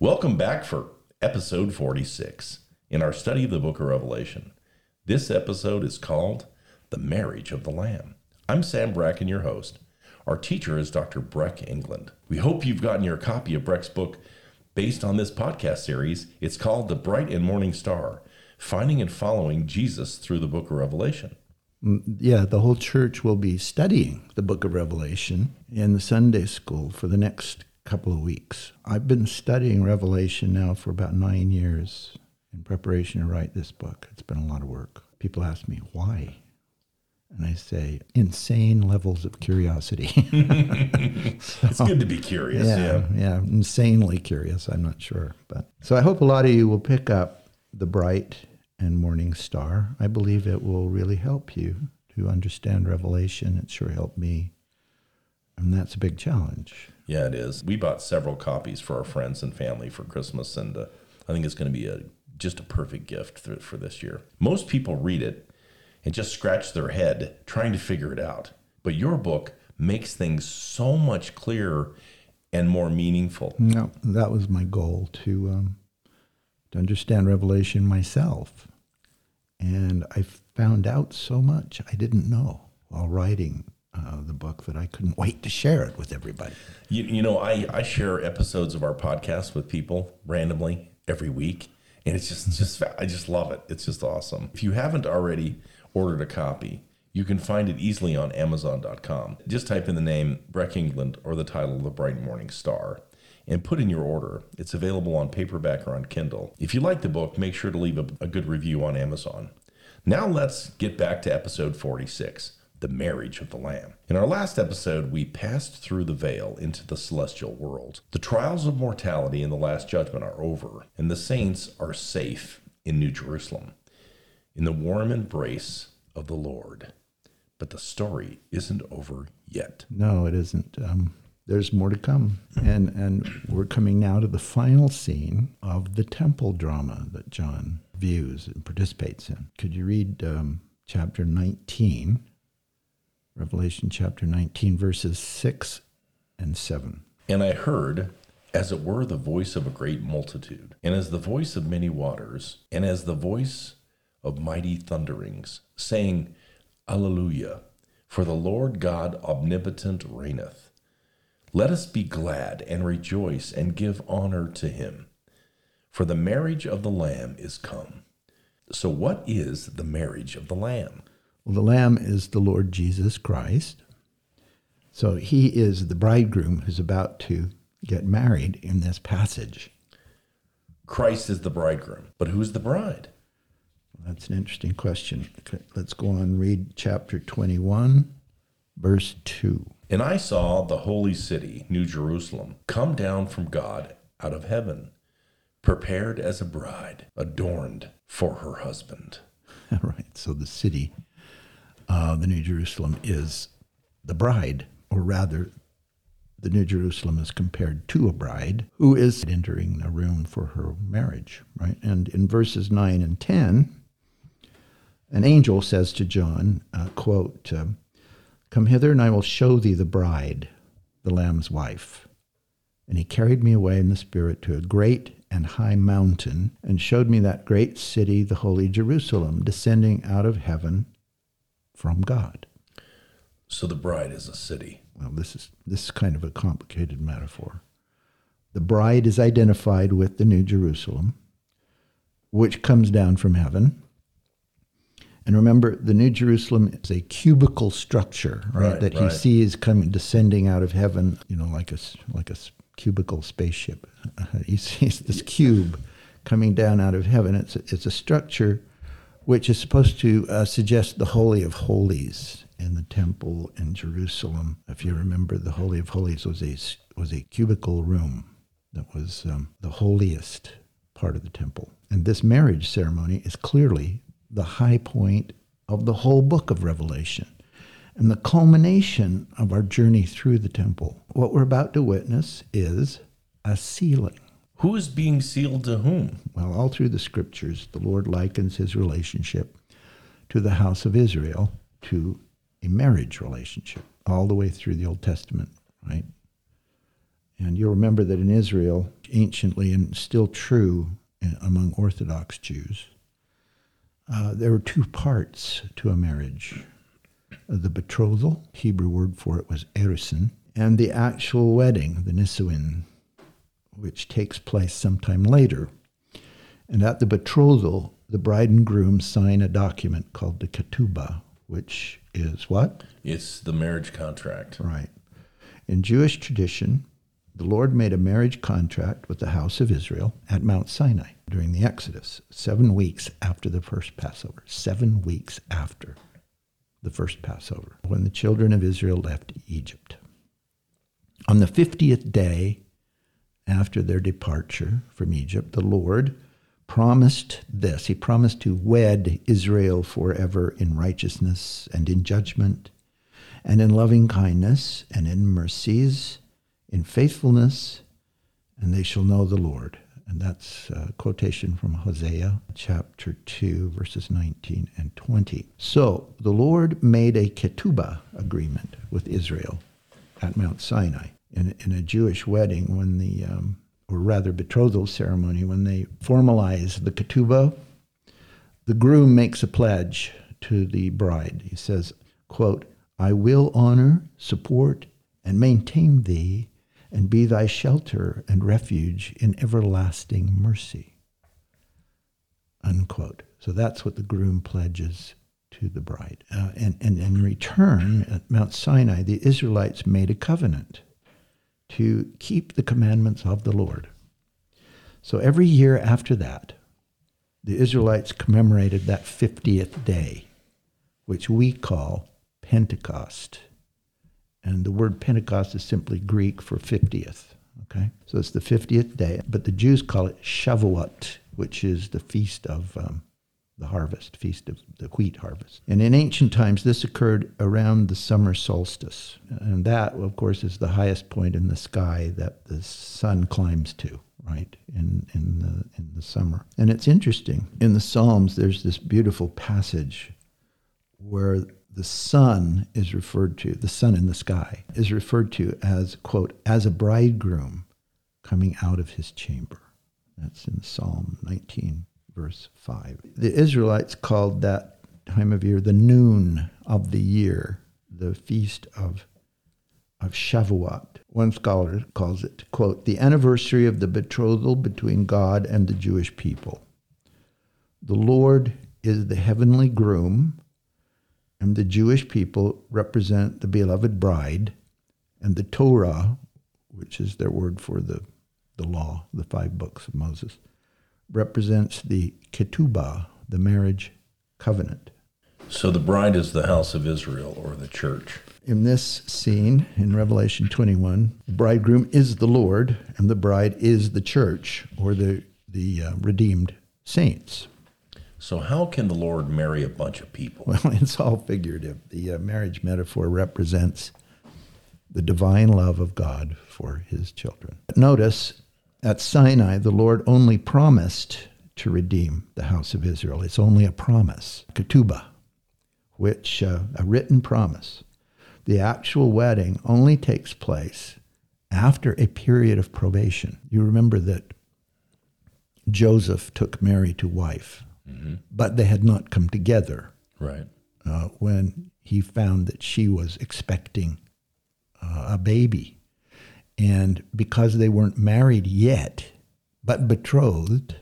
Welcome back for episode 46 in our study of the book of Revelation. This episode is called The Marriage of the Lamb. I'm Sam Bracken, your host. Our teacher is Dr. Breck England. We hope you've gotten your copy of Breck's book based on this podcast series. It's called The Bright and Morning Star Finding and Following Jesus Through the Book of Revelation. Mm, yeah, the whole church will be studying the book of Revelation in the Sunday school for the next couple of weeks. I've been studying Revelation now for about nine years in preparation to write this book. It's been a lot of work. People ask me, why? And I say, insane levels of curiosity. It's good to be curious. yeah, Yeah. yeah, insanely curious. I'm not sure, but so I hope a lot of you will pick up the bright and morning star. I believe it will really help you to understand Revelation. It sure helped me, and that's a big challenge. Yeah, it is. We bought several copies for our friends and family for Christmas, and uh, I think it's going to be a just a perfect gift for, for this year. Most people read it and just scratch their head trying to figure it out, but your book makes things so much clearer and more meaningful. No, that was my goal to um, to understand Revelation myself, and I found out so much I didn't know while writing uh, the book that I couldn't wait to share it with everybody. You, you know, I, I share episodes of our podcast with people randomly every week, and it's just just I just love it. It's just awesome. If you haven't already ordered a copy, you can find it easily on Amazon.com. Just type in the name Breck England or the title of the Bright Morning Star. And put in your order. It's available on paperback or on Kindle. If you like the book, make sure to leave a, a good review on Amazon. Now let's get back to episode 46 the marriage of the Lamb. In our last episode, we passed through the veil into the celestial world. The trials of mortality and the last judgment are over, and the saints are safe in New Jerusalem, in the warm embrace of the Lord. But the story isn't over yet. No, it isn't. Um, there's more to come, and and we're coming now to the final scene of the temple drama that John views and participates in. Could you read um, chapter 19, Revelation chapter 19, verses six and seven? And I heard, as it were, the voice of a great multitude, and as the voice of many waters, and as the voice of mighty thunderings, saying, Alleluia, for the Lord God omnipotent reigneth. Let us be glad and rejoice and give honor to him, for the marriage of the Lamb is come. So, what is the marriage of the Lamb? Well, the Lamb is the Lord Jesus Christ. So he is the bridegroom who's about to get married in this passage. Christ is the bridegroom, but who's the bride? That's an interesting question. Let's go on and read chapter 21, verse 2. And I saw the holy city, New Jerusalem, come down from God out of heaven, prepared as a bride, adorned for her husband. right, so the city, uh, the New Jerusalem, is the bride, or rather, the New Jerusalem is compared to a bride who is entering a room for her marriage, right? And in verses 9 and 10, an angel says to John, uh, quote, um, Come hither, and I will show thee the bride, the Lamb's wife. And he carried me away in the Spirit to a great and high mountain, and showed me that great city, the holy Jerusalem, descending out of heaven from God. So the bride is a city. Well, this is this is kind of a complicated metaphor. The bride is identified with the New Jerusalem, which comes down from heaven. And remember, the New Jerusalem is a cubical structure, right? Right, that he right. sees coming, descending out of heaven, you know, like a like a cubical spaceship. he sees this cube coming down out of heaven. It's a, it's a structure which is supposed to uh, suggest the Holy of Holies in the temple in Jerusalem. If you remember, the Holy of Holies was a was a cubical room that was um, the holiest part of the temple. And this marriage ceremony is clearly the high point of the whole book of Revelation and the culmination of our journey through the temple. What we're about to witness is a sealing. Who is being sealed to whom? Well, all through the scriptures, the Lord likens his relationship to the house of Israel to a marriage relationship, all the way through the Old Testament, right? And you'll remember that in Israel, anciently and still true among Orthodox Jews, uh, there were two parts to a marriage the betrothal, Hebrew word for it was erusin, and the actual wedding, the nisuin, which takes place sometime later. And at the betrothal, the bride and groom sign a document called the ketubah, which is what? It's the marriage contract. Right. In Jewish tradition, the Lord made a marriage contract with the house of Israel at Mount Sinai during the Exodus, seven weeks after the first Passover. Seven weeks after the first Passover, when the children of Israel left Egypt. On the 50th day after their departure from Egypt, the Lord promised this. He promised to wed Israel forever in righteousness and in judgment and in loving kindness and in mercies in faithfulness, and they shall know the Lord. And that's a quotation from Hosea chapter 2, verses 19 and 20. So the Lord made a ketubah agreement with Israel at Mount Sinai in, in a Jewish wedding when the, um, or rather betrothal ceremony, when they formalize the ketubah, the groom makes a pledge to the bride. He says, quote, I will honor, support, and maintain thee and be thy shelter and refuge in everlasting mercy. Unquote. So that's what the groom pledges to the bride. Uh, and, and in return, at Mount Sinai, the Israelites made a covenant to keep the commandments of the Lord. So every year after that, the Israelites commemorated that 50th day, which we call Pentecost. And the word Pentecost is simply Greek for 50th. Okay? So it's the 50th day. But the Jews call it Shavuot, which is the feast of um, the harvest, feast of the wheat harvest. And in ancient times, this occurred around the summer solstice. And that, of course, is the highest point in the sky that the sun climbs to right in in the in the summer and it's interesting in the psalms there's this beautiful passage where the sun is referred to, the sun in the sky is referred to as, quote, as a bridegroom coming out of his chamber. That's in Psalm 19, verse 5. The Israelites called that time of year the noon of the year, the feast of, of Shavuot. One scholar calls it, quote, the anniversary of the betrothal between God and the Jewish people. The Lord is the heavenly groom and the Jewish people represent the beloved bride, and the Torah, which is their word for the, the law, the five books of Moses, represents the ketubah, the marriage covenant. So the bride is the house of Israel or the church. In this scene in Revelation 21, the bridegroom is the Lord, and the bride is the church or the, the uh, redeemed saints. So, how can the Lord marry a bunch of people? Well, it's all figurative. The uh, marriage metaphor represents the divine love of God for his children. Notice at Sinai, the Lord only promised to redeem the house of Israel. It's only a promise, ketubah, which uh, a written promise. The actual wedding only takes place after a period of probation. You remember that Joseph took Mary to wife mm-hmm. but they had not come together. Right. Uh, when he found that she was expecting uh, a baby. And because they weren't married yet, but betrothed,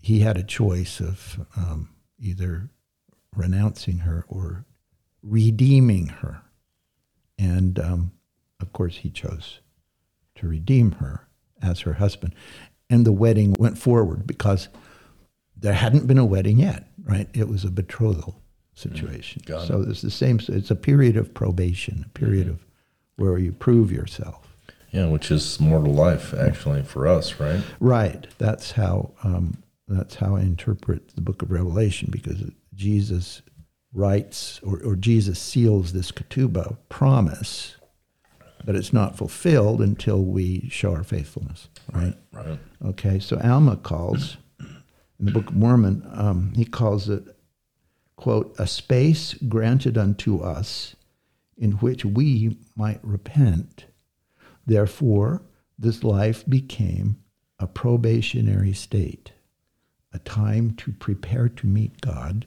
he had a choice of um, either renouncing her or redeeming her. And um, of course, he chose to redeem her as her husband. And the wedding went forward because there hadn't been a wedding yet, right? It was a betrothal situation. Mm, so it's the same. It's a period of probation, a period mm-hmm. of where you prove yourself. Yeah, which is mortal life, actually, for us, right? Right. That's how. Um, that's how I interpret the Book of Revelation, because Jesus writes or, or Jesus seals this ketubah promise, but it's not fulfilled until we show our faithfulness. Right. Right. Okay. So Alma calls in the Book of Mormon, um, he calls it, quote, a space granted unto us in which we might repent, Therefore, this life became a probationary state, a time to prepare to meet God,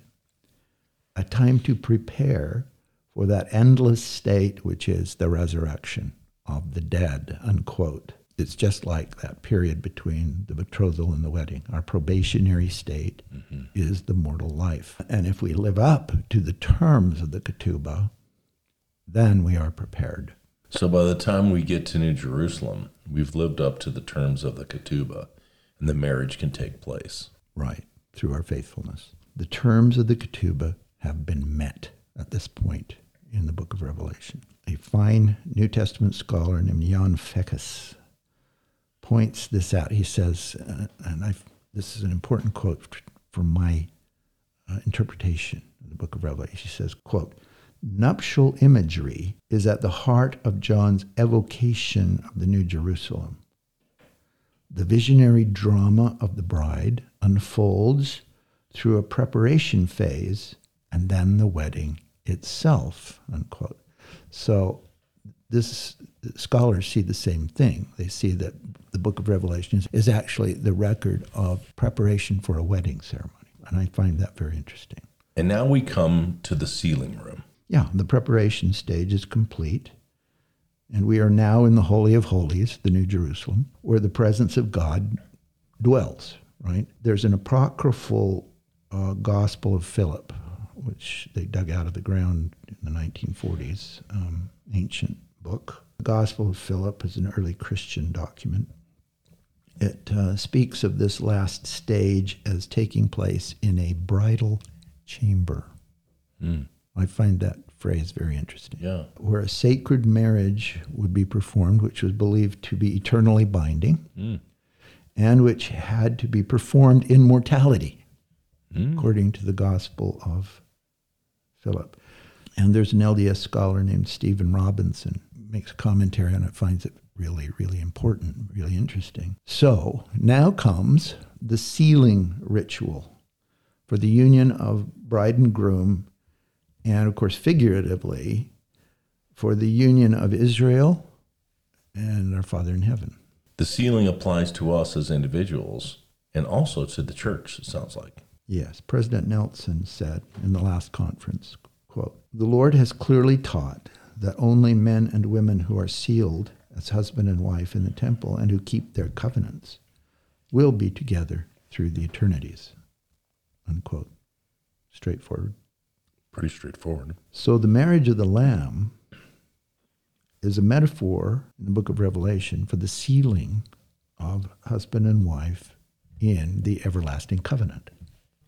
a time to prepare for that endless state which is the resurrection of the dead, unquote. It's just like that period between the betrothal and the wedding. Our probationary state mm-hmm. is the mortal life. And if we live up to the terms of the ketubah, then we are prepared. So by the time we get to New Jerusalem, we've lived up to the terms of the ketubah, and the marriage can take place. Right, through our faithfulness. The terms of the ketubah have been met at this point in the book of Revelation. A fine New Testament scholar named Jan Fekkes points this out. He says, uh, and i this is an important quote from my uh, interpretation of the book of Revelation. He says, quote, nuptial imagery is at the heart of John's evocation of the New Jerusalem. The visionary drama of the bride unfolds through a preparation phase and then the wedding itself, unquote. So this scholars see the same thing. They see that the book of Revelations is actually the record of preparation for a wedding ceremony. And I find that very interesting. And now we come to the sealing room. Yeah, the preparation stage is complete. And we are now in the Holy of Holies, the New Jerusalem, where the presence of God dwells, right? There's an apocryphal uh, Gospel of Philip which they dug out of the ground in the 1940s, um, ancient book. The Gospel of Philip is an early Christian document. It uh, speaks of this last stage as taking place in a bridal chamber. Mm. I find that phrase very interesting. Yeah. Where a sacred marriage would be performed, which was believed to be eternally binding, mm. and which had to be performed in mortality, mm. according to the Gospel of Philip. And there's an LDS scholar named Stephen Robinson, makes a commentary on it, finds it really, really important, really interesting. So now comes the sealing ritual for the union of bride and groom, and of course, figuratively, for the union of Israel and our Father in heaven. The sealing applies to us as individuals and also to the church, it sounds like. Yes, President Nelson said in the last conference, quote, "The Lord has clearly taught that only men and women who are sealed as husband and wife in the temple and who keep their covenants will be together through the eternities." Unquote. Straightforward. Pretty straightforward. So the marriage of the lamb is a metaphor in the book of Revelation for the sealing of husband and wife in the everlasting covenant.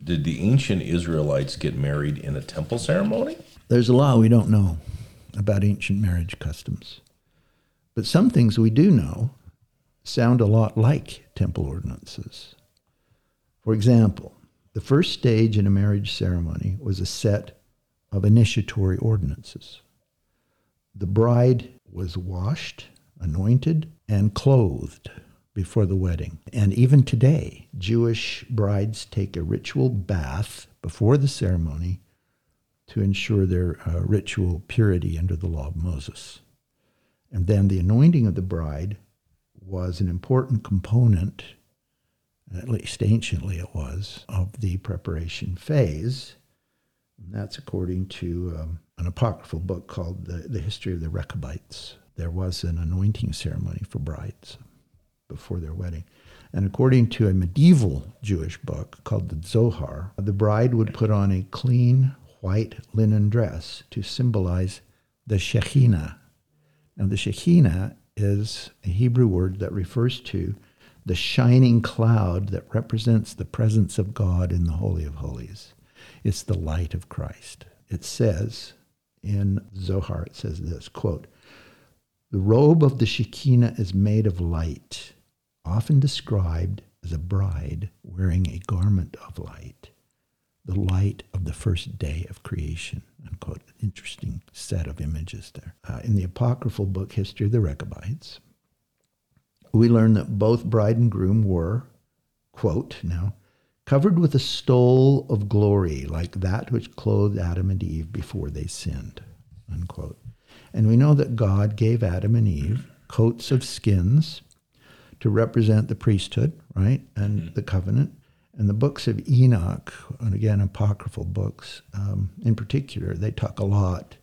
Did the ancient Israelites get married in a temple ceremony? There's a lot we don't know about ancient marriage customs. But some things we do know sound a lot like temple ordinances. For example, the first stage in a marriage ceremony was a set of initiatory ordinances. The bride was washed, anointed, and clothed before the wedding. And even today, Jewish brides take a ritual bath before the ceremony to ensure their uh, ritual purity under the law of Moses. And then the anointing of the bride was an important component, at least anciently it was, of the preparation phase. And that's according to um, an apocryphal book called the, the History of the Rechabites. There was an anointing ceremony for brides before their wedding. And according to a medieval Jewish book called the Zohar, the bride would put on a clean white linen dress to symbolize the Shekhinah. Now, the Shekhinah is a Hebrew word that refers to the shining cloud that represents the presence of God in the Holy of Holies. It's the light of Christ. It says in Zohar, it says this quote, the robe of the Shekinah is made of light often described as a bride wearing a garment of light, the light of the first day of creation. Unquote. Interesting set of images there. Uh, in the apocryphal book History of the Rechabites, we learn that both bride and groom were, quote, now, covered with a stole of glory like that which clothed Adam and Eve before they sinned, unquote. And we know that God gave Adam and Eve coats of skins to represent the priesthood, right, and the covenant. And the books of Enoch, and again, apocryphal books um, in particular, they talk a lot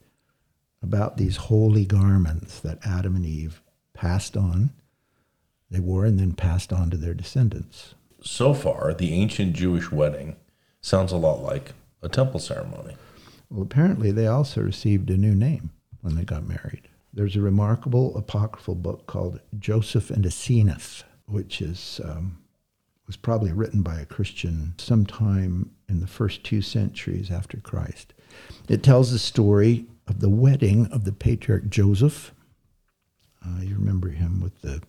about these holy garments that Adam and Eve passed on, they wore, and then passed on to their descendants. So far, the ancient Jewish wedding sounds a lot like a temple ceremony. Well, apparently, they also received a new name when they got married. There's a remarkable apocryphal book called Joseph and Asenath, which is um, was probably written by a Christian sometime in the first two centuries after Christ. It tells the story of the wedding of the patriarch Joseph. Uh, you remember him with the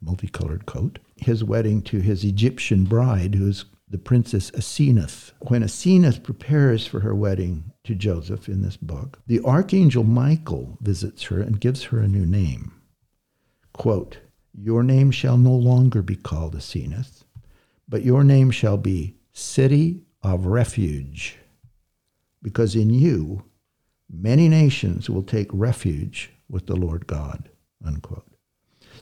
multicolored coat. His wedding to his Egyptian bride, who's the princess Asenath. When Asenath prepares for her wedding to Joseph in this book, the archangel Michael visits her and gives her a new name. Quote, Your name shall no longer be called Asenath, but your name shall be City of Refuge, because in you many nations will take refuge with the Lord God. Unquote.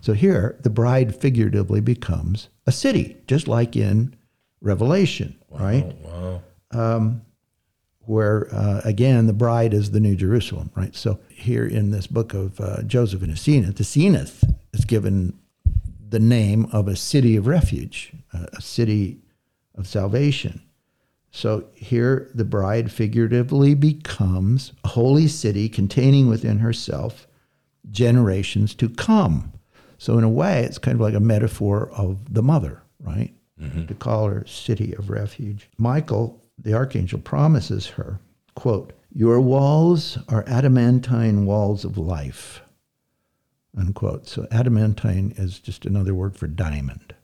So here, the bride figuratively becomes a city, just like in Revelation, right? Oh, wow. Where, uh, again, the bride is the New Jerusalem, right? So here in this book of uh, Joseph and Asenath, Asenath is given the name of a city of refuge, a city of salvation. So here the bride figuratively becomes a holy city containing within herself generations to come. So in a way, it's kind of like a metaphor of the mother, right? Mm-hmm. To call her city of refuge. Michael, the archangel, promises her, quote, Your walls are adamantine walls of life, unquote. So adamantine is just another word for diamond.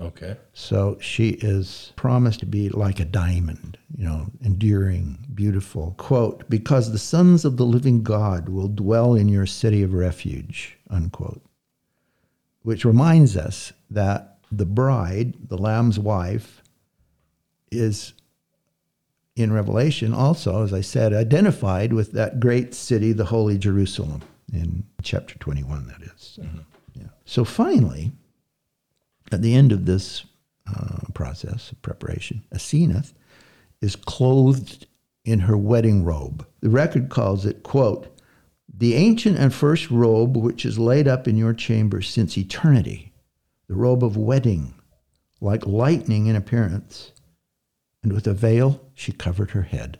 Okay. So she is promised to be like a diamond, you know, enduring, beautiful. Quote, because the sons of the living God will dwell in your city of refuge, unquote. Which reminds us that the bride, the Lamb's wife, is in Revelation also, as I said, identified with that great city, the Holy Jerusalem, in chapter 21, that is. Mm-hmm. Yeah. So finally, at the end of this uh, process of preparation, Asenath is clothed in her wedding robe. The record calls it, quote, the ancient and first robe which is laid up in your chamber since eternity, the robe of wedding, like lightning in appearance. And with a veil she covered her head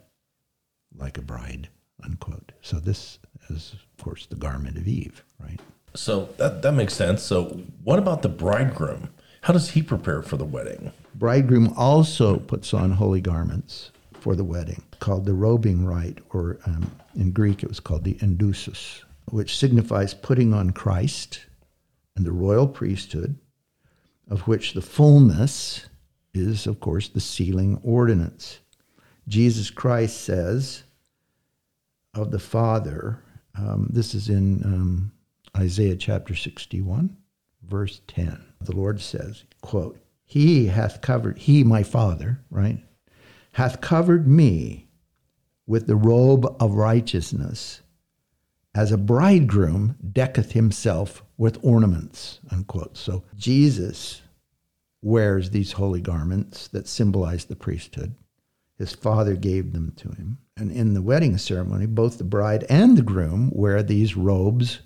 like a bride, unquote. So this is, of course, the garment of Eve, right? So that, that makes sense. So, what about the bridegroom? How does he prepare for the wedding? bridegroom also puts on holy garments for the wedding, called the robing rite, or um, in Greek it was called the endusis, which signifies putting on Christ and the royal priesthood, of which the fullness is, of course, the sealing ordinance. Jesus Christ says of the Father, um, this is in um, Isaiah chapter 61, verse 10. The Lord says, quote, He hath covered, He, my Father, right, hath covered me with the robe of righteousness, as a bridegroom decketh himself with ornaments, unquote. So Jesus wears these holy garments that symbolize the priesthood. His father gave them to him. And in the wedding ceremony, both the bride and the groom wear these robes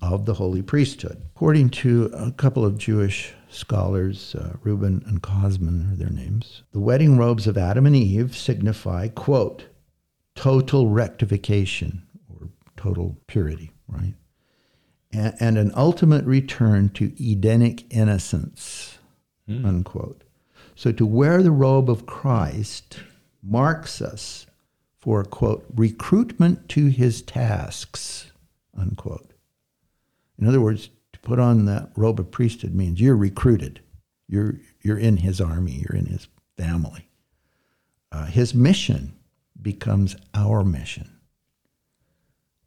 of the holy priesthood. According to a couple of Jewish scholars, uh, Rubin and Kosman are their names, the wedding robes of Adam and Eve signify, quote, total rectification or total purity, right? And, and an ultimate return to Edenic innocence, unquote. So to wear the robe of Christ marks us for, quote, recruitment to his tasks, unquote. In other words, to put on that robe of priesthood means you're recruited. You're, you're in his army, you're in his family. Uh, his mission becomes our mission,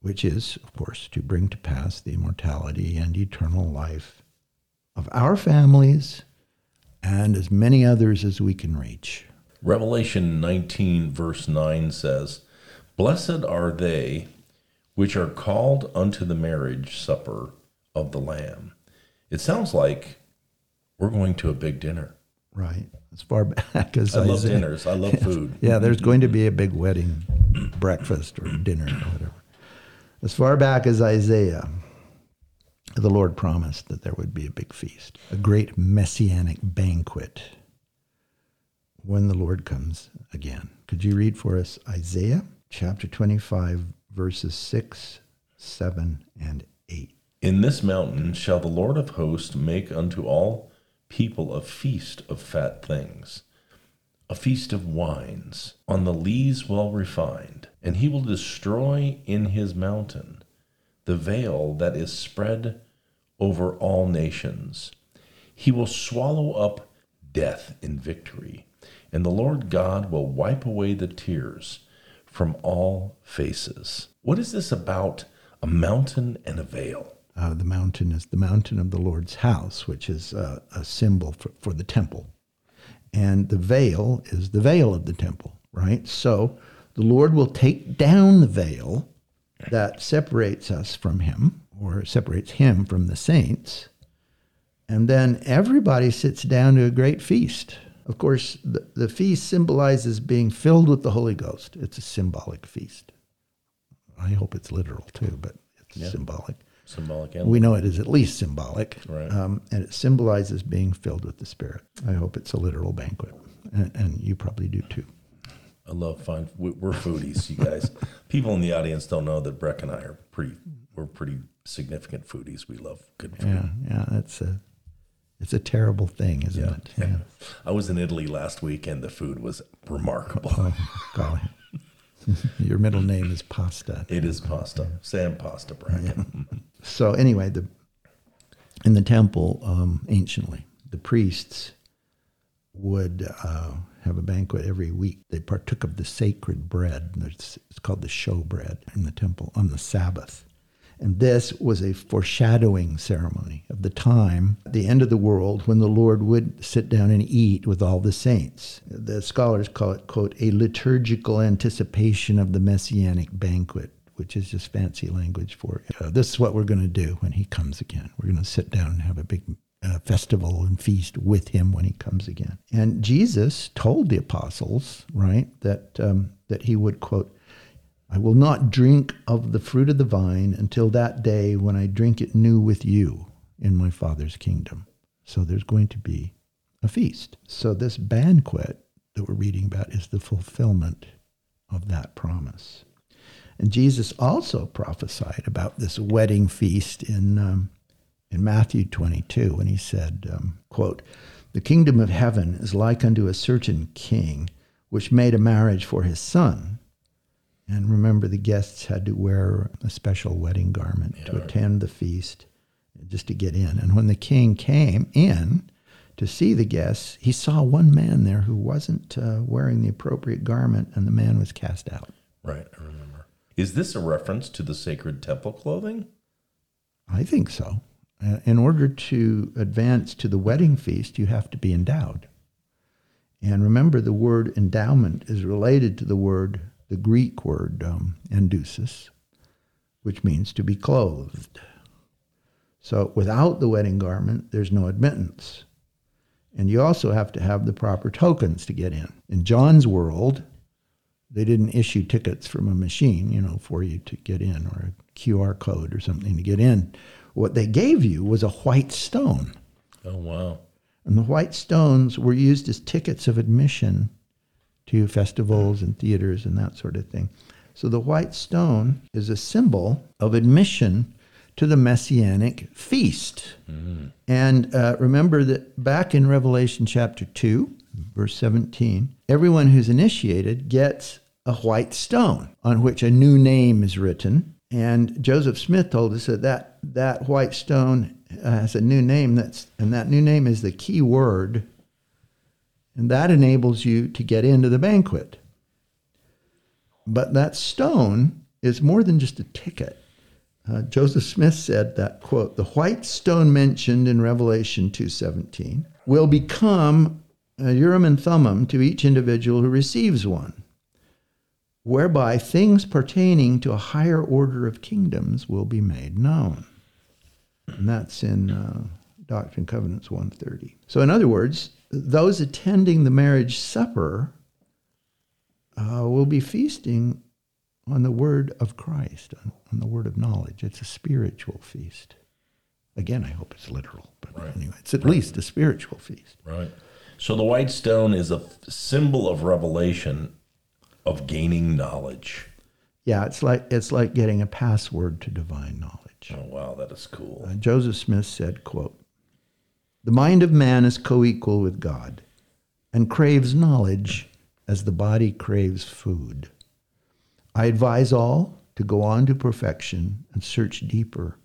which is, of course, to bring to pass the immortality and eternal life of our families and as many others as we can reach. Revelation 19, verse 9 says, Blessed are they which are called unto the marriage supper of the Lamb. It sounds like we're going to a big dinner. Right. As far back as I love Isaiah- dinners. I love food. Yeah, there's going to be a big wedding, breakfast or dinner or whatever. As far back as Isaiah, the Lord promised that there would be a big feast, a great messianic banquet when the Lord comes again. Could you read for us Isaiah chapter 25, verses 6, 7, and 8? In this mountain shall the Lord of hosts make unto all people a feast of fat things, a feast of wines, on the lees well refined. And he will destroy in his mountain the veil that is spread over all nations. He will swallow up death in victory, and the Lord God will wipe away the tears from all faces. What is this about a mountain and a veil? Uh, the mountain is the mountain of the Lord's house, which is uh, a symbol for, for the temple. And the veil is the veil of the temple, right? So the Lord will take down the veil that separates us from Him, or separates Him from the saints. And then everybody sits down to a great feast. Of course, the, the feast symbolizes being filled with the Holy Ghost. It's a symbolic feast. I hope it's literal too, but it's symbolic. Symbolic and We know it is at least symbolic. Right. Um, and it symbolizes being filled with the Spirit. I hope it's a literal banquet. And, and you probably do too. I love fine. we- We're foodies, you guys. People in the audience don't know that Breck and I are pretty. We're pretty significant foodies. We love good food. Yeah, yeah, it's a, it's a terrible thing, isn't Yeah. it? Yeah. I was in Italy last week, and the food was remarkable. Oh, golly. Your middle name is Pasta. It is pasta, Sam Pasta Bracken. So anyway, the in the temple um, anciently, the priests would uh, have a banquet every week. They partook of the sacred bread. It's, it's called the show bread in the temple on the Sabbath. And this was a foreshadowing ceremony of the time, the end of the world, when the Lord would sit down and eat with all the saints. The scholars call it, quote, a liturgical anticipation of the messianic banquet, which is just fancy language for uh, this is what we're going to do when he comes again. We're going to sit down and have a big uh, festival and feast with him when he comes again. And Jesus told the apostles, right, that um, that he would quote, "I will not drink of the fruit of the vine until that day when I drink it new with you in my Father's kingdom." So there's going to be a feast. So this banquet that we're reading about is the fulfillment of that promise. And Jesus also prophesied about this wedding feast in um, in Matthew 22 when he said, um, "quote The kingdom of heaven is like unto a certain king which made a marriage for his son." And remember, the guests had to wear a special wedding garment to attend the feast, just to get in. And when the king came in to see the guests, he saw one man there who wasn't uh, wearing the appropriate garment, and the man was cast out. Right, I remember. Is this a reference to the sacred temple clothing? I think so. Uh, in order to advance to the wedding feast, you have to be endowed. And remember, the word endowment is related to the word, the Greek word um, endusis, which means to be clothed. So without the wedding garment, there's no admittance. And you also have to have the proper tokens to get in. In John's world, they didn't issue tickets from a machine, you know, for you to get in or a QR code or something to get in. What they gave you was a white stone. Oh wow! And the white stones were used as tickets of admission to festivals and theaters and that sort of thing. So the white stone is a symbol of admission to the messianic feast. And uh, remember that back in Revelation chapter 2, verse 17, everyone who's initiated gets a white stone on which a new name is written. And Joseph Smith told us that that, that white stone uh, has a new name, that's, and that new name is the key word, and that enables you to get into the banquet. But that stone is more than just a ticket. Uh, Joseph Smith said that quote the white stone mentioned in Revelation 2:17 will become a Urim and Thummim to each individual who receives one, whereby things pertaining to a higher order of kingdoms will be made known. And that's in uh, Doctrine and Covenants 130. So, in other words, those attending the marriage supper uh, will be feasting on the word of Christ, on, on, the word of knowledge. It's a spiritual feast. Again, I hope it's literal, but right. anyway, it's at right. least a spiritual feast. Right. So the white stone is a symbol of revelation, of gaining knowledge. Yeah, it's like it's like getting a password to divine knowledge. Oh wow, that is cool. Uh, Joseph Smith said, "quote The mind of man is co-equal with God, and craves knowledge as the body craves food. I advise all to go on to perfection and search deeper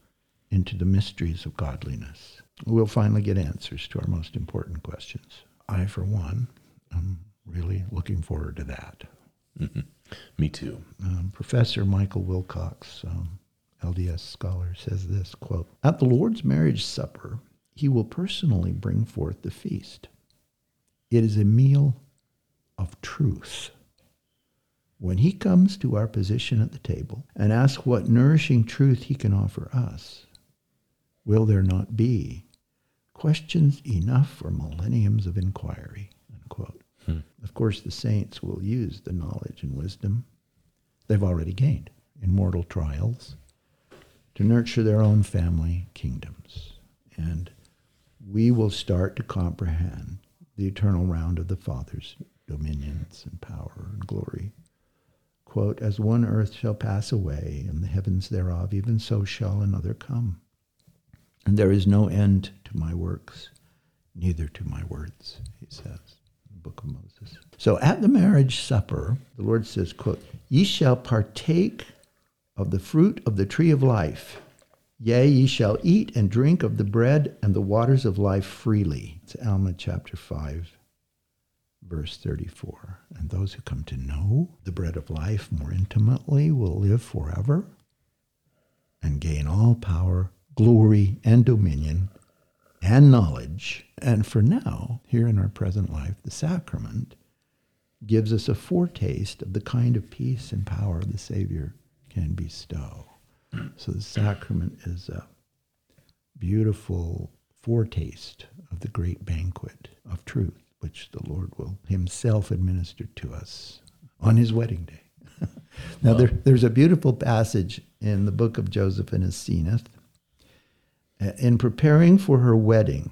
into the mysteries of godliness. We'll finally get answers to our most important questions. I, for one, am really looking forward to that. Mm-hmm. Me too. Um, Professor Michael Wilcox, um, LDS scholar, says this quote, At the Lord's marriage supper, he will personally bring forth the feast. It is a meal of truth. When he comes to our position at the table and asks what nourishing truth he can offer us, will there not be questions enough for millenniums of inquiry? Hmm. Of course, the saints will use the knowledge and wisdom they've already gained in mortal trials to nurture their own family kingdoms. And we will start to comprehend the eternal round of the Father's dominions and power and glory. Quote, As one earth shall pass away, and the heavens thereof, even so shall another come. And there is no end to my works, neither to my words, he says in the book of Moses. So at the marriage supper, the Lord says, quote, Ye shall partake of the fruit of the tree of life. Yea, ye shall eat and drink of the bread and the waters of life freely. It's Alma chapter 5, verse 34. And those who come to know the bread of life more intimately will live forever and gain all power, glory, and dominion and knowledge. And for now, here in our present life, the sacrament gives us a foretaste of the kind of peace and power the Savior can bestow. So the sacrament is a beautiful foretaste of the great banquet of truth which the Lord will Himself administer to us on His wedding day. now, there, there's a beautiful passage in the book of Joseph and Asenath. Uh, in preparing for her wedding,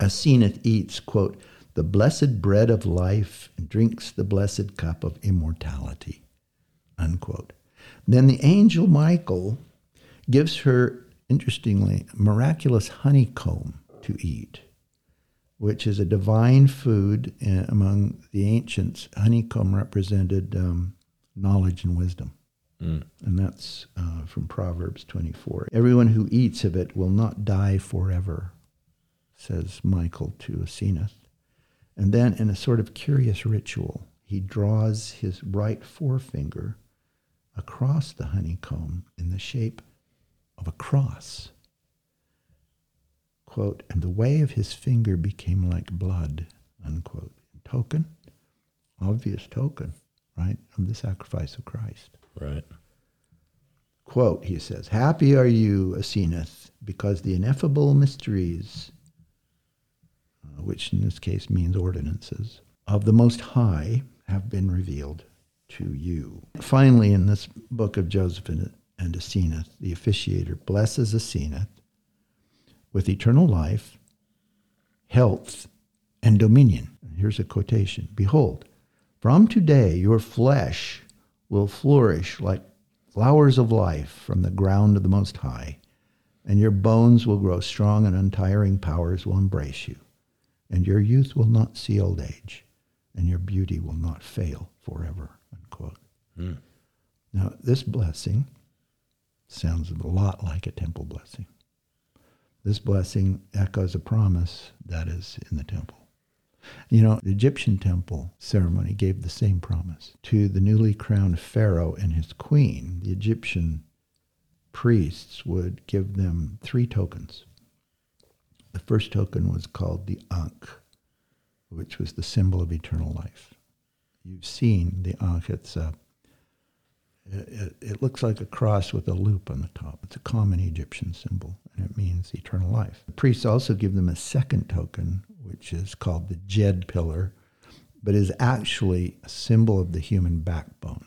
Asenath eats, quote, the blessed bread of life and drinks the blessed cup of immortality, unquote. Then the angel Michael gives her, interestingly, miraculous honeycomb to eat which is a divine food uh, among the ancients. Honeycomb represented um, knowledge and wisdom. Mm. And that's uh, from Proverbs 24. Everyone who eats of it will not die forever, says Michael to Asenath. And then, in a sort of curious ritual, he draws his right forefinger across the honeycomb in the shape of a cross quote, and the way of his finger became like blood, unquote. Token, obvious token, right, of the sacrifice of Christ. Right. Quote, he says, Happy are you, Asenath, because the ineffable mysteries, uh, which in this case means ordinances, of the Most High have been revealed to you. Finally, in this book of Joseph and, Asenath, the officiator blesses Asenath with eternal life, health, and dominion. Here's a quotation Behold, from today your flesh will flourish like flowers of life from the ground of the Most High, and your bones will grow strong, and untiring powers will embrace you. And your youth will not see old age, and your beauty will not fail forever. Now, this blessing sounds a lot like a temple blessing. This blessing echoes a promise that is in the temple. You know, the Egyptian temple ceremony gave the same promise to the newly crowned Pharaoh and his queen. The Egyptian priests would give them three tokens. The first token was called the Ankh, which was the symbol of eternal life. You've seen the Ankh. It's a, it, it looks like a cross with a loop on the top. It's a common Egyptian symbol and it means eternal life. The priests also give them a second token, which is called the Djed pillar, but is actually a symbol of the human backbone,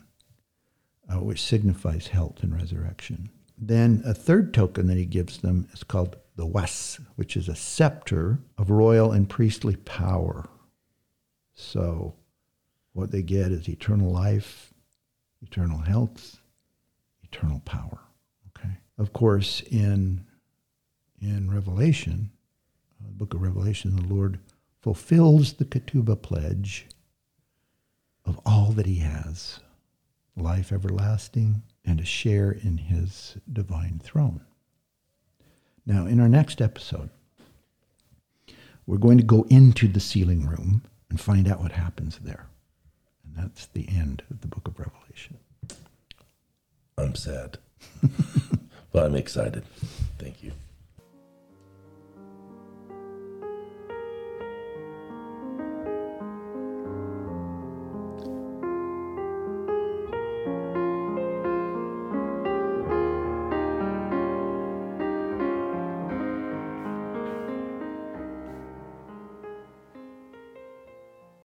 uh, which signifies health and resurrection. Then a third token that he gives them is called the Was, which is a scepter of royal and priestly power. So what they get is eternal life, eternal health, eternal power. Okay. Of course, in in Revelation, uh, the book of Revelation, the Lord fulfills the Ketubah pledge of all that He has, life everlasting, and a share in His divine throne. Now, in our next episode, we're going to go into the sealing room and find out what happens there. That's the end of the book of Revelation. I'm sad, but I'm excited.